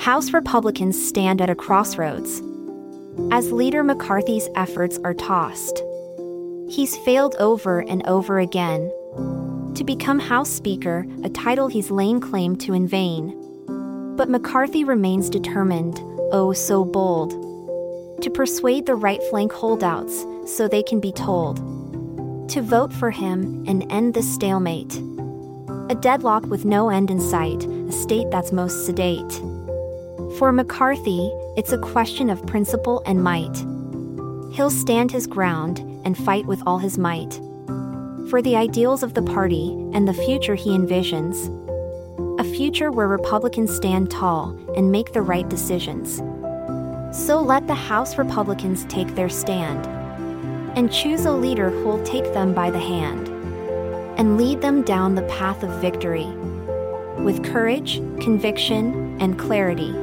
House Republicans stand at a crossroads. As leader, McCarthy's efforts are tossed. He's failed over and over again. To become House Speaker, a title he's laying claim to in vain. But McCarthy remains determined, oh so bold, to persuade the right flank holdouts so they can be told to vote for him and end the stalemate. A deadlock with no end in sight, a state that's most sedate. For McCarthy, it's a question of principle and might. He'll stand his ground and fight with all his might. For the ideals of the party and the future he envisions. A future where Republicans stand tall and make the right decisions. So let the House Republicans take their stand and choose a leader who'll take them by the hand and lead them down the path of victory with courage, conviction, and clarity.